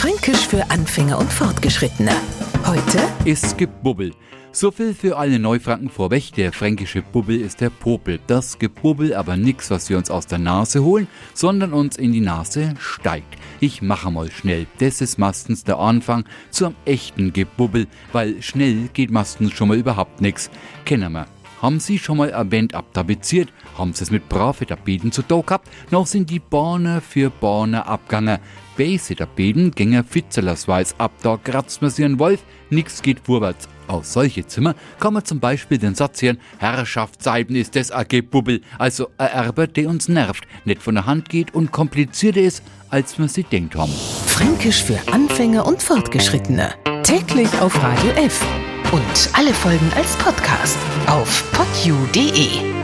Fränkisch für Anfänger und Fortgeschrittene. Heute Es gibt Bubbel. So viel für alle Neufranken vorweg. Der fränkische Bubbel ist der Popel. Das Gebubbel aber nix, was wir uns aus der Nase holen, sondern uns in die Nase steigt. Ich mache mal schnell. Das ist meistens der Anfang zum echten Gebubbel, weil schnell geht meistens schon mal überhaupt nix. Kennen wir. Haben Sie schon mal ein Band abtapeziert? Haben Sie es mit brave Tapeten zu tun gehabt? Noch sind die Bahner für Bahner abgegangen. Base Tapeten gänger Fitzellersweis ab, da kratzt man sie einen Wolf, nix geht vorwärts. Aus solche Zimmer kann man zum Beispiel den Satz hören, Herrschaftsseiten ist das a Gebubbel, also ein Erbe, der uns nervt, nicht von der Hand geht und komplizierter ist, als man sie denkt haben. Fränkisch für Anfänger und Fortgeschrittene. Täglich auf Radio F. Und alle Folgen als Podcast auf podu.de.